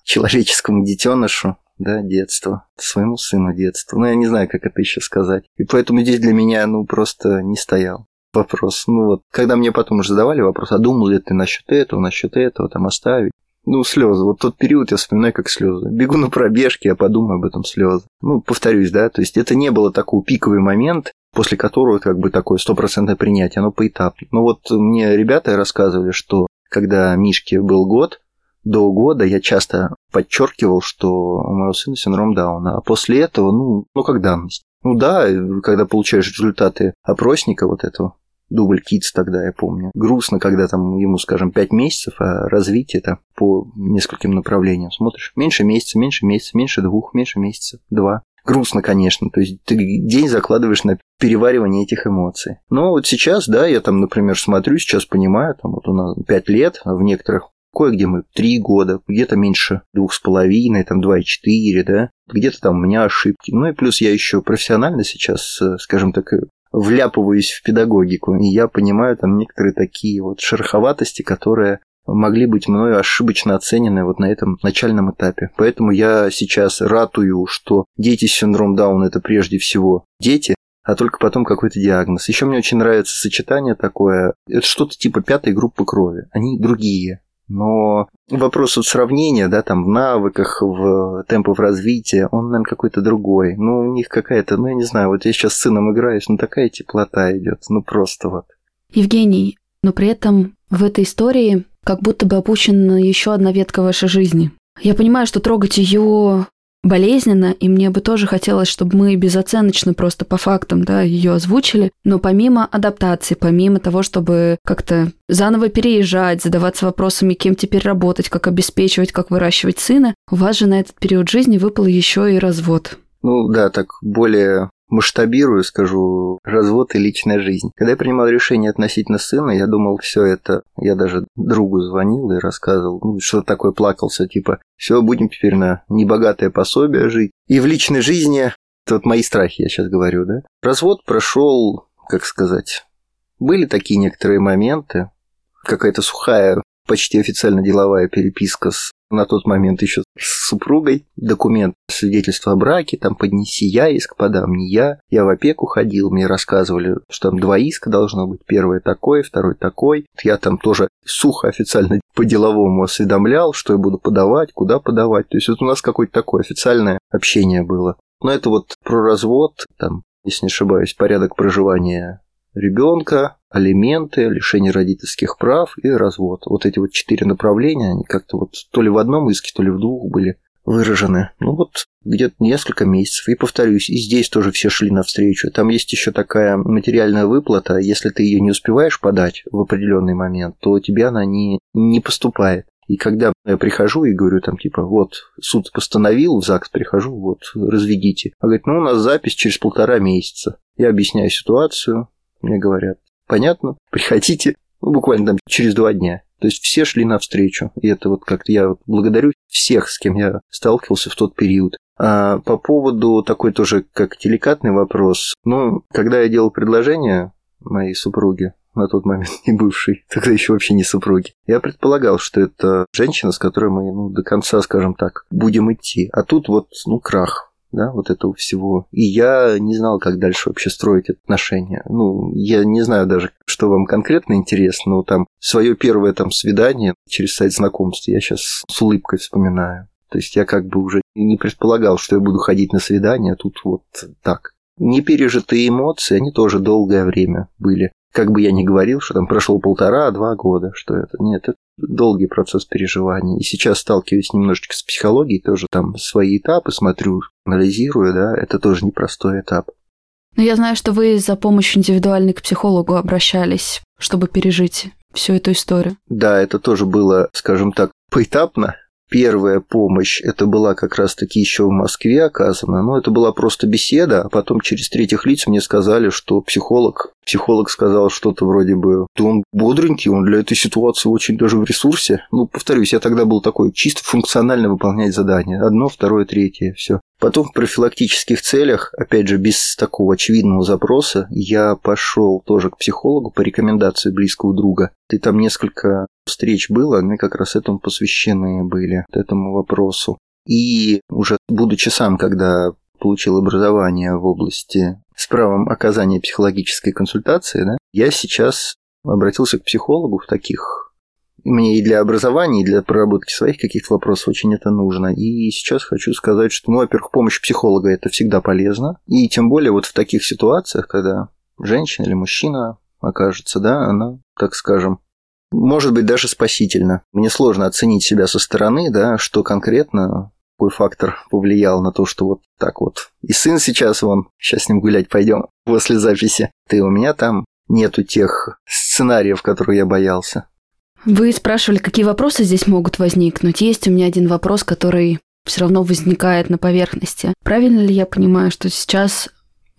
человеческому детенышу да, детство, своему сыну детство. Ну, я не знаю, как это еще сказать. И поэтому здесь для меня, ну, просто не стоял вопрос. Ну, вот, когда мне потом уже задавали вопрос, а думал ли ты насчет этого, насчет этого, там, оставить? Ну, слезы. Вот тот период я вспоминаю как слезы. Бегу на пробежке, я подумаю об этом слезы. Ну, повторюсь, да, то есть это не было такой пиковый момент, после которого как бы такое стопроцентное принятие, оно поэтапно. Но вот мне ребята рассказывали, что когда Мишке был год, до года я часто подчеркивал, что у моего сына синдром Дауна, а после этого, ну, ну как данность. Ну да, когда получаешь результаты опросника вот этого, дубль Kids тогда, я помню. Грустно, когда там ему, скажем, 5 месяцев, а развитие это по нескольким направлениям. Смотришь, меньше месяца, меньше месяца, меньше двух, меньше месяца, два. Грустно, конечно, то есть ты день закладываешь на переваривание этих эмоций. Но вот сейчас, да, я там, например, смотрю, сейчас понимаю, там вот у нас 5 лет, а в некоторых Кое-где мы три года, где-то меньше двух с половиной, там два и четыре, да, где-то там у меня ошибки. Ну и плюс я еще профессионально сейчас, э, скажем так, вляпываюсь в педагогику, и я понимаю там некоторые такие вот шероховатости, которые могли быть мною ошибочно оценены вот на этом начальном этапе. Поэтому я сейчас ратую, что дети с синдромом Дауна это прежде всего дети, а только потом какой-то диагноз. Еще мне очень нравится сочетание такое, это что-то типа пятой группы крови. Они другие, Но вопрос вот сравнения, да, там в навыках, в темпах развития, он, наверное, какой-то другой. Ну, у них какая-то, ну, я не знаю, вот я сейчас с сыном играюсь, ну, такая теплота идет, ну, просто вот. Евгений, но при этом в этой истории как будто бы опущена еще одна ветка вашей жизни. Я понимаю, что трогать ее болезненно, и мне бы тоже хотелось, чтобы мы безоценочно просто по фактам да, ее озвучили, но помимо адаптации, помимо того, чтобы как-то заново переезжать, задаваться вопросами, кем теперь работать, как обеспечивать, как выращивать сына, у вас же на этот период жизни выпал еще и развод. Ну да, так более масштабирую, скажу, развод и личная жизнь. Когда я принимал решение относительно сына, я думал, все это, я даже другу звонил и рассказывал, ну, что такое плакался, типа, все, будем теперь на небогатое пособие жить. И в личной жизни, это вот мои страхи, я сейчас говорю, да. Развод прошел, как сказать, были такие некоторые моменты, какая-то сухая почти официально деловая переписка с на тот момент еще с супругой, документ свидетельства о браке, там поднеси я иск, подам не я. Я в опеку ходил, мне рассказывали, что там два иска должно быть, первый такой, второй такой. Я там тоже сухо официально по-деловому осведомлял, что я буду подавать, куда подавать. То есть вот у нас какое-то такое официальное общение было. Но это вот про развод, там, если не ошибаюсь, порядок проживания ребенка, алименты, лишение родительских прав и развод. Вот эти вот четыре направления, они как-то вот то ли в одном иске, то ли в двух были выражены. Ну вот где-то несколько месяцев. И повторюсь, и здесь тоже все шли навстречу. Там есть еще такая материальная выплата. Если ты ее не успеваешь подать в определенный момент, то у тебя она не, не поступает. И когда я прихожу и говорю там типа, вот, суд постановил, в ЗАГС прихожу, вот, разведите. А говорит, ну, у нас запись через полтора месяца. Я объясняю ситуацию, мне говорят, понятно, приходите, ну, буквально там через два дня. То есть все шли навстречу. И это вот как-то я благодарю всех, с кем я сталкивался в тот период. А по поводу такой тоже как деликатный вопрос. Ну, когда я делал предложение моей супруге, на тот момент не бывшей, тогда еще вообще не супруги. Я предполагал, что это женщина, с которой мы ну, до конца, скажем так, будем идти. А тут вот, ну, крах да, вот этого всего. И я не знал, как дальше вообще строить отношения. Ну, я не знаю даже, что вам конкретно интересно, но там свое первое там свидание через сайт знакомств я сейчас с улыбкой вспоминаю. То есть я как бы уже не предполагал, что я буду ходить на свидание, а тут вот так. Непережитые эмоции, они тоже долгое время были. Как бы я ни говорил, что там прошло полтора-два года, что это. Нет, это долгий процесс переживания. И сейчас сталкиваюсь немножечко с психологией, тоже там свои этапы смотрю, анализирую, да, это тоже непростой этап. Но я знаю, что вы за помощью индивидуальной к психологу обращались, чтобы пережить всю эту историю. Да, это тоже было, скажем так, поэтапно. Первая помощь, это была как раз-таки еще в Москве оказана, но это была просто беседа, а потом через третьих лиц мне сказали, что психолог, психолог сказал что-то вроде бы, да он бодренький, он для этой ситуации очень даже в ресурсе. Ну, повторюсь, я тогда был такой чисто функционально выполнять задания. Одно, второе, третье, все. Потом в профилактических целях, опять же, без такого очевидного запроса, я пошел тоже к психологу по рекомендации близкого друга. И там несколько встреч было, они как раз этому посвящены были, этому вопросу. И уже будучи сам, когда получил образование в области с правом оказания психологической консультации, да, я сейчас обратился к психологу в таких мне и для образования, и для проработки своих каких-то вопросов очень это нужно. И сейчас хочу сказать, что, ну, во-первых, помощь психолога это всегда полезно. И тем более вот в таких ситуациях, когда женщина или мужчина окажется, да, она, так скажем, может быть даже спасительна. Мне сложно оценить себя со стороны, да, что конкретно какой фактор повлиял на то, что вот так вот. И сын сейчас вон, сейчас с ним гулять пойдем после записи. Ты у меня там нету тех сценариев, которые я боялся. Вы спрашивали, какие вопросы здесь могут возникнуть. Есть у меня один вопрос, который все равно возникает на поверхности. Правильно ли я понимаю, что сейчас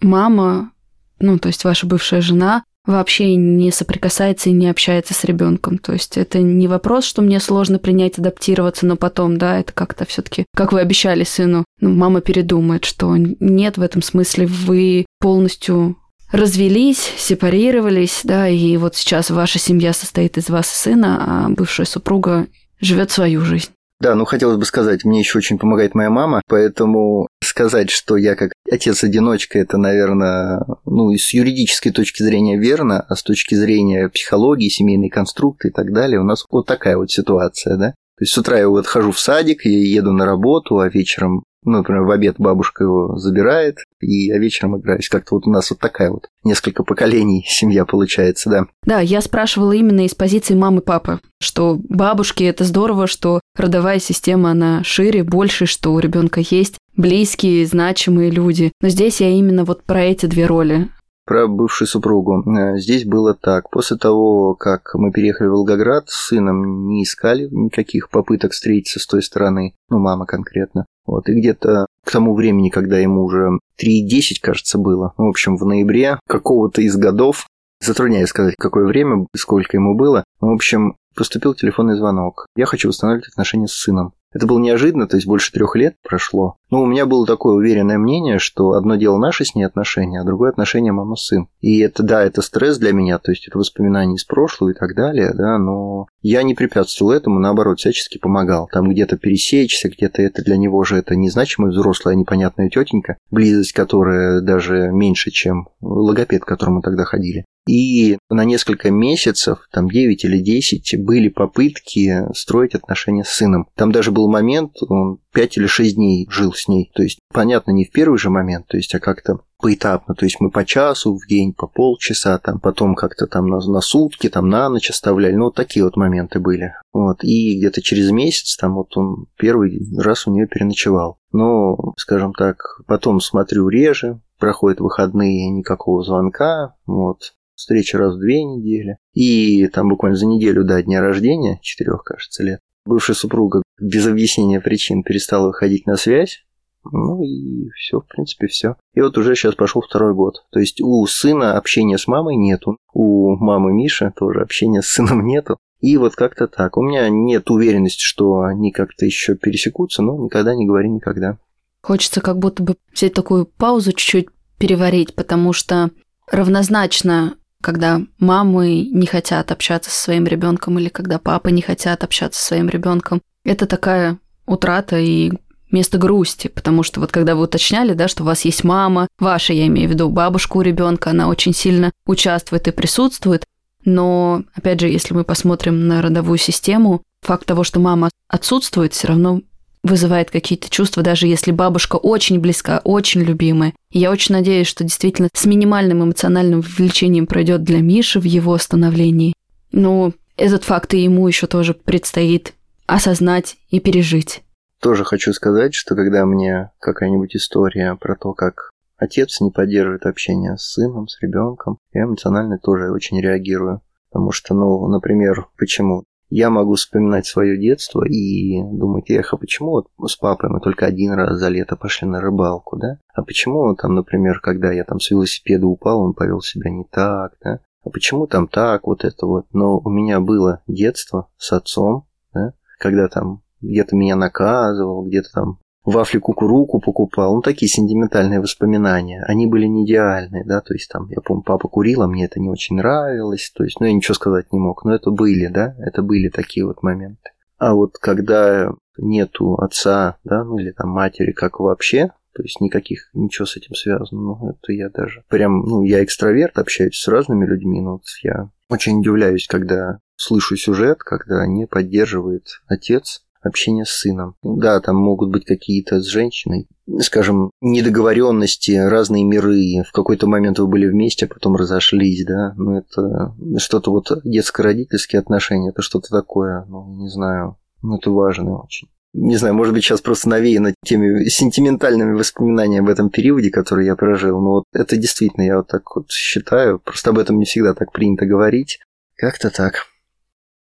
мама, ну, то есть ваша бывшая жена, вообще не соприкасается и не общается с ребенком. То есть это не вопрос, что мне сложно принять, адаптироваться, но потом, да, это как-то все-таки, как вы обещали сыну, ну, мама передумает, что нет, в этом смысле вы полностью развелись, сепарировались, да, и вот сейчас ваша семья состоит из вас и сына, а бывшая супруга живет свою жизнь. Да, ну хотелось бы сказать, мне еще очень помогает моя мама, поэтому сказать, что я как отец-одиночка, это, наверное, ну, и с юридической точки зрения верно, а с точки зрения психологии, семейной конструкции и так далее, у нас вот такая вот ситуация, да. То есть с утра я вот хожу в садик, я еду на работу, а вечером ну, например, в обед бабушка его забирает, и я вечером играюсь. Как-то вот у нас вот такая вот несколько поколений семья получается, да. Да, я спрашивала именно из позиции мамы и папы, что бабушки это здорово, что родовая система, она шире, больше, что у ребенка есть близкие, значимые люди. Но здесь я именно вот про эти две роли про бывшую супругу. Э, здесь было так. После того, как мы переехали в Волгоград, с сыном не искали никаких попыток встретиться с той стороны, ну, мама конкретно. Вот, и где-то к тому времени, когда ему уже 3.10, кажется, было, в общем, в ноябре какого-то из годов, затрудняюсь сказать, какое время, сколько ему было, в общем, поступил телефонный звонок. Я хочу восстановить отношения с сыном. Это было неожиданно, то есть больше трех лет прошло. Но у меня было такое уверенное мнение, что одно дело наши с ней отношения, а другое отношение мама-сын. И это, да, это стресс для меня, то есть это воспоминания из прошлого и так далее, да, но я не препятствовал этому, наоборот, всячески помогал. Там где-то пересечься, где-то это для него же это незначимая взрослая непонятная тетенька, близость которая даже меньше, чем логопед, к которому тогда ходили. И на несколько месяцев, там 9 или 10, были попытки строить отношения с сыном. Там даже был момент, он 5 или 6 дней жил с ней. То есть, понятно, не в первый же момент, то есть, а как-то поэтапно. То есть мы по часу в день, по полчаса, там потом как-то там на, на сутки, там на ночь оставляли. Ну, вот такие вот моменты были. Вот. И где-то через месяц там вот он первый раз у нее переночевал. Но, скажем так, потом смотрю реже, проходят выходные, никакого звонка, вот встреча раз в две недели. И там буквально за неделю до дня рождения, четырех, кажется, лет, бывшая супруга без объяснения причин перестала выходить на связь. Ну и все, в принципе, все. И вот уже сейчас пошел второй год. То есть у сына общения с мамой нету. У мамы Миши тоже общения с сыном нету. И вот как-то так. У меня нет уверенности, что они как-то еще пересекутся, но никогда не говори никогда. Хочется как будто бы взять такую паузу, чуть-чуть переварить, потому что равнозначно когда мамы не хотят общаться со своим ребенком или когда папы не хотят общаться со своим ребенком. Это такая утрата и место грусти, потому что вот когда вы уточняли, да, что у вас есть мама, ваша, я имею в виду бабушка у ребенка, она очень сильно участвует и присутствует, но, опять же, если мы посмотрим на родовую систему, факт того, что мама отсутствует, все равно вызывает какие-то чувства, даже если бабушка очень близка, очень любимая. И я очень надеюсь, что действительно с минимальным эмоциональным влечением пройдет для Миши в его становлении. Но этот факт и ему еще тоже предстоит осознать и пережить. Тоже хочу сказать, что когда мне какая-нибудь история про то, как отец не поддерживает общение с сыном, с ребенком, я эмоционально тоже очень реагирую. Потому что, ну, например, почему? я могу вспоминать свое детство и думать, эх, а почему вот с папой мы только один раз за лето пошли на рыбалку, да? А почему там, например, когда я там с велосипеда упал, он повел себя не так, да? А почему там так, вот это вот? Но у меня было детство с отцом, да? Когда там где-то меня наказывал, где-то там вафли кукуруку покупал. Ну, такие сентиментальные воспоминания. Они были не идеальные, да, то есть там, я помню, папа курил, а мне это не очень нравилось, то есть, ну, я ничего сказать не мог, но это были, да, это были такие вот моменты. А вот когда нету отца, да, ну, или там матери, как вообще, то есть никаких, ничего с этим связано. Ну, это я даже прям, ну, я экстраверт, общаюсь с разными людьми, но вот я очень удивляюсь, когда слышу сюжет, когда не поддерживает отец общение с сыном. Да, там могут быть какие-то с женщиной, скажем, недоговоренности, разные миры. В какой-то момент вы были вместе, а потом разошлись, да. Ну, это что-то вот детско-родительские отношения, это что-то такое, ну, не знаю. Ну, это важно очень. Не знаю, может быть, сейчас просто навеяно теми сентиментальными воспоминаниями об этом периоде, который я прожил. Но вот это действительно, я вот так вот считаю. Просто об этом не всегда так принято говорить. Как-то так.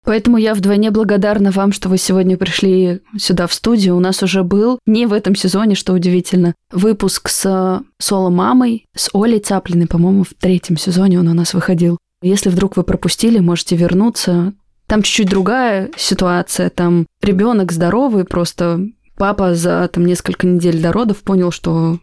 Поэтому я вдвойне благодарна вам, что вы сегодня пришли сюда в студию. У нас уже был, не в этом сезоне, что удивительно, выпуск с соло-мамой, с Олей Цаплиной, по-моему, в третьем сезоне он у нас выходил. Если вдруг вы пропустили, можете вернуться. Там чуть-чуть другая ситуация. Там ребенок здоровый, просто папа за там несколько недель до родов понял, что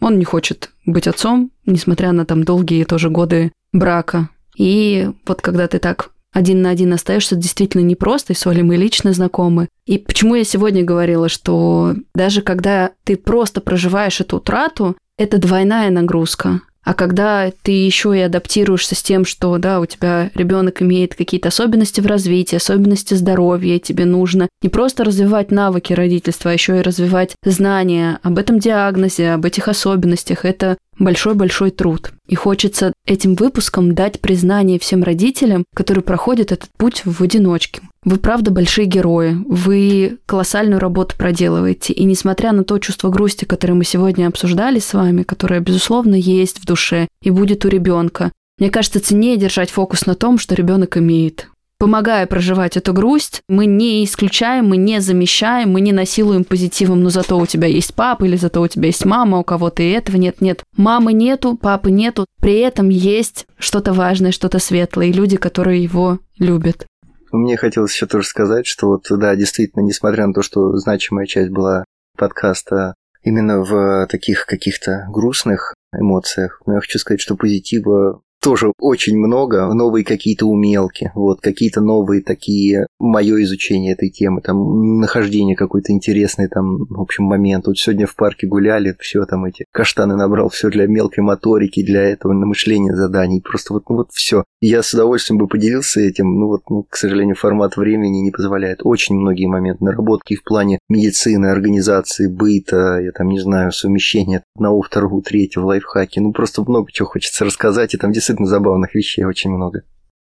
он не хочет быть отцом, несмотря на там долгие тоже годы брака. И вот когда ты так один на один остаешься действительно непросто, и с Олей мы лично знакомы. И почему я сегодня говорила, что даже когда ты просто проживаешь эту утрату, это двойная нагрузка. А когда ты еще и адаптируешься с тем, что да, у тебя ребенок имеет какие-то особенности в развитии, особенности здоровья, тебе нужно не просто развивать навыки родительства, а еще и развивать знания об этом диагнозе, об этих особенностях, это большой-большой труд. И хочется этим выпуском дать признание всем родителям, которые проходят этот путь в одиночке. Вы правда большие герои, вы колоссальную работу проделываете, и несмотря на то чувство грусти, которое мы сегодня обсуждали с вами, которое, безусловно, есть в душе и будет у ребенка, мне кажется, ценнее держать фокус на том, что ребенок имеет помогая проживать эту грусть, мы не исключаем, мы не замещаем, мы не насилуем позитивом, но зато у тебя есть папа или зато у тебя есть мама, у кого-то и этого нет, нет. Мамы нету, папы нету, при этом есть что-то важное, что-то светлое, и люди, которые его любят. Мне хотелось еще тоже сказать, что вот, да, действительно, несмотря на то, что значимая часть была подкаста именно в таких каких-то грустных эмоциях, но я хочу сказать, что позитива тоже очень много, новые какие-то умелки, вот, какие-то новые такие, мое изучение этой темы, там, нахождение какой-то интересный там, в общем, момент. Вот сегодня в парке гуляли, все там эти каштаны набрал, все для мелкой моторики, для этого намышления заданий, просто вот, ну, вот все. Я с удовольствием бы поделился этим, ну вот, ну, к сожалению, формат времени не позволяет. Очень многие моменты наработки в плане медицины, организации, быта, я там не знаю, совмещения одного, второго, третьего лайфхаки, ну просто много чего хочется рассказать, и там действительно забавных вещей очень много.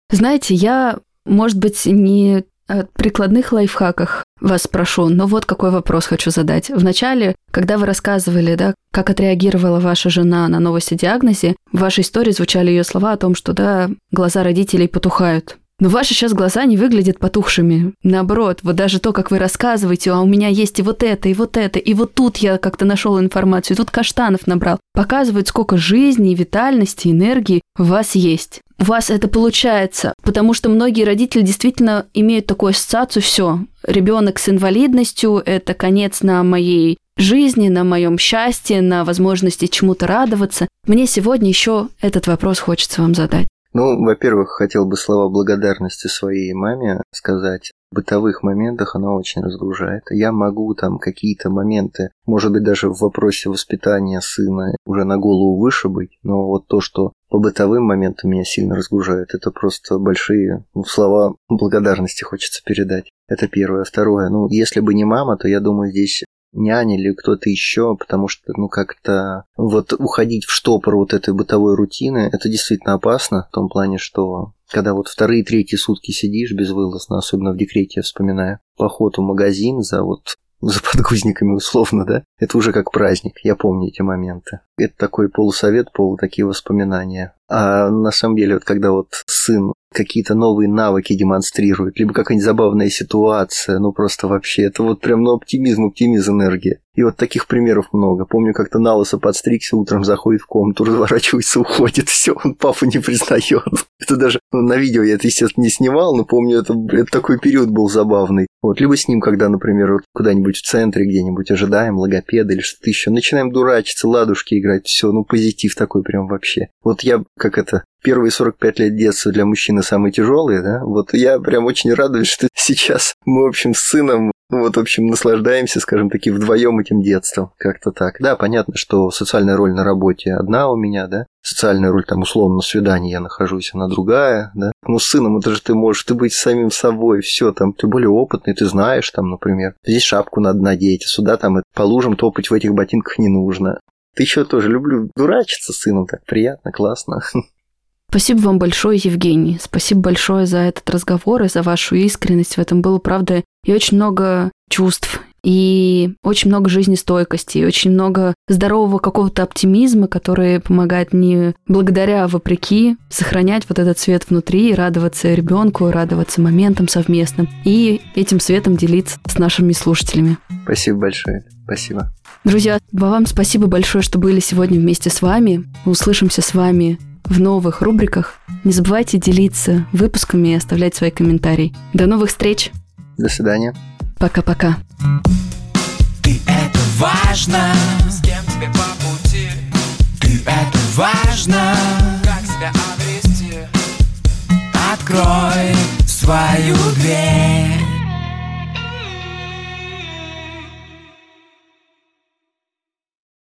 Знаете, я, может быть, не о прикладных лайфхаках вас спрошу, но вот какой вопрос хочу задать. Вначале, когда вы рассказывали, да, как отреагировала ваша жена на новости диагнозе, в вашей истории звучали ее слова о том, что, да, глаза родителей потухают. Но ваши сейчас глаза не выглядят потухшими. Наоборот, вот даже то, как вы рассказываете, а у меня есть и вот это, и вот это, и вот тут я как-то нашел информацию, и тут Каштанов набрал, показывает, сколько жизни, витальности, энергии у вас есть. У вас это получается, потому что многие родители действительно имеют такую ассоциацию, все, ребенок с инвалидностью – это конец на моей жизни, на моем счастье, на возможности чему-то радоваться. Мне сегодня еще этот вопрос хочется вам задать. Ну, во-первых, хотел бы слова благодарности своей маме сказать. В бытовых моментах она очень разгружает. Я могу там какие-то моменты, может быть, даже в вопросе воспитания сына уже на голову выше быть, но вот то, что по бытовым моментам меня сильно разгружает, это просто большие ну, слова благодарности хочется передать. Это первое. Второе, ну, если бы не мама, то я думаю, здесь няня или кто-то еще, потому что, ну, как-то вот уходить в штопор вот этой бытовой рутины, это действительно опасно, в том плане, что когда вот вторые, третьи сутки сидишь безвылазно, особенно в декрете, я вспоминаю, поход в магазин за вот за подгузниками условно, да, это уже как праздник, я помню эти моменты. Это такой полусовет, полу такие воспоминания. А на самом деле, вот когда вот сын какие-то новые навыки демонстрирует, либо какая-нибудь забавная ситуация, ну просто вообще, это вот прям ну, оптимизм, оптимизм, энергия. И вот таких примеров много. Помню, как-то на лысо подстригся, утром заходит в комнату, разворачивается, уходит, все, он папу не признает. Это даже ну, на видео я это, естественно, не снимал, но помню, это, это такой период был забавный. Вот, либо с ним, когда, например, вот куда-нибудь в центре где-нибудь ожидаем логопеда или что-то еще, начинаем дурачиться, ладушки играть, все, ну позитив такой прям вообще. Вот я, как это, первые 45 лет детства для мужчины самые тяжелые, да, вот я прям очень радуюсь, что сейчас мы, в общем, с сыном вот, в общем, наслаждаемся, скажем таки, вдвоем этим детством. Как-то так. Да, понятно, что социальная роль на работе одна у меня, да. Социальная роль, там, условно, на свидании я нахожусь, она другая, да. Ну, с сыном это же ты можешь, ты быть самим собой, все там, ты более опытный, ты знаешь, там, например, здесь шапку надо надеть, сюда там по лужам топать в этих ботинках не нужно. Ты еще тоже люблю дурачиться сыном, так приятно, классно. Спасибо вам большое, Евгений. Спасибо большое за этот разговор и за вашу искренность. В этом было, правда, и очень много чувств, и очень много жизнестойкости, и очень много здорового какого-то оптимизма, который помогает мне благодаря, вопреки, сохранять вот этот свет внутри, и радоваться ребенку, радоваться моментам совместным, и этим светом делиться с нашими слушателями. Спасибо большое. Спасибо. Друзья, вам спасибо большое, что были сегодня вместе с вами. Услышимся с вами в новых рубриках. Не забывайте делиться выпусками и оставлять свои комментарии. До новых встреч! До свидания. Пока-пока. Ты это важно, с кем тебе по пути. Ты это важно, как себя обрести. Открой твою дверь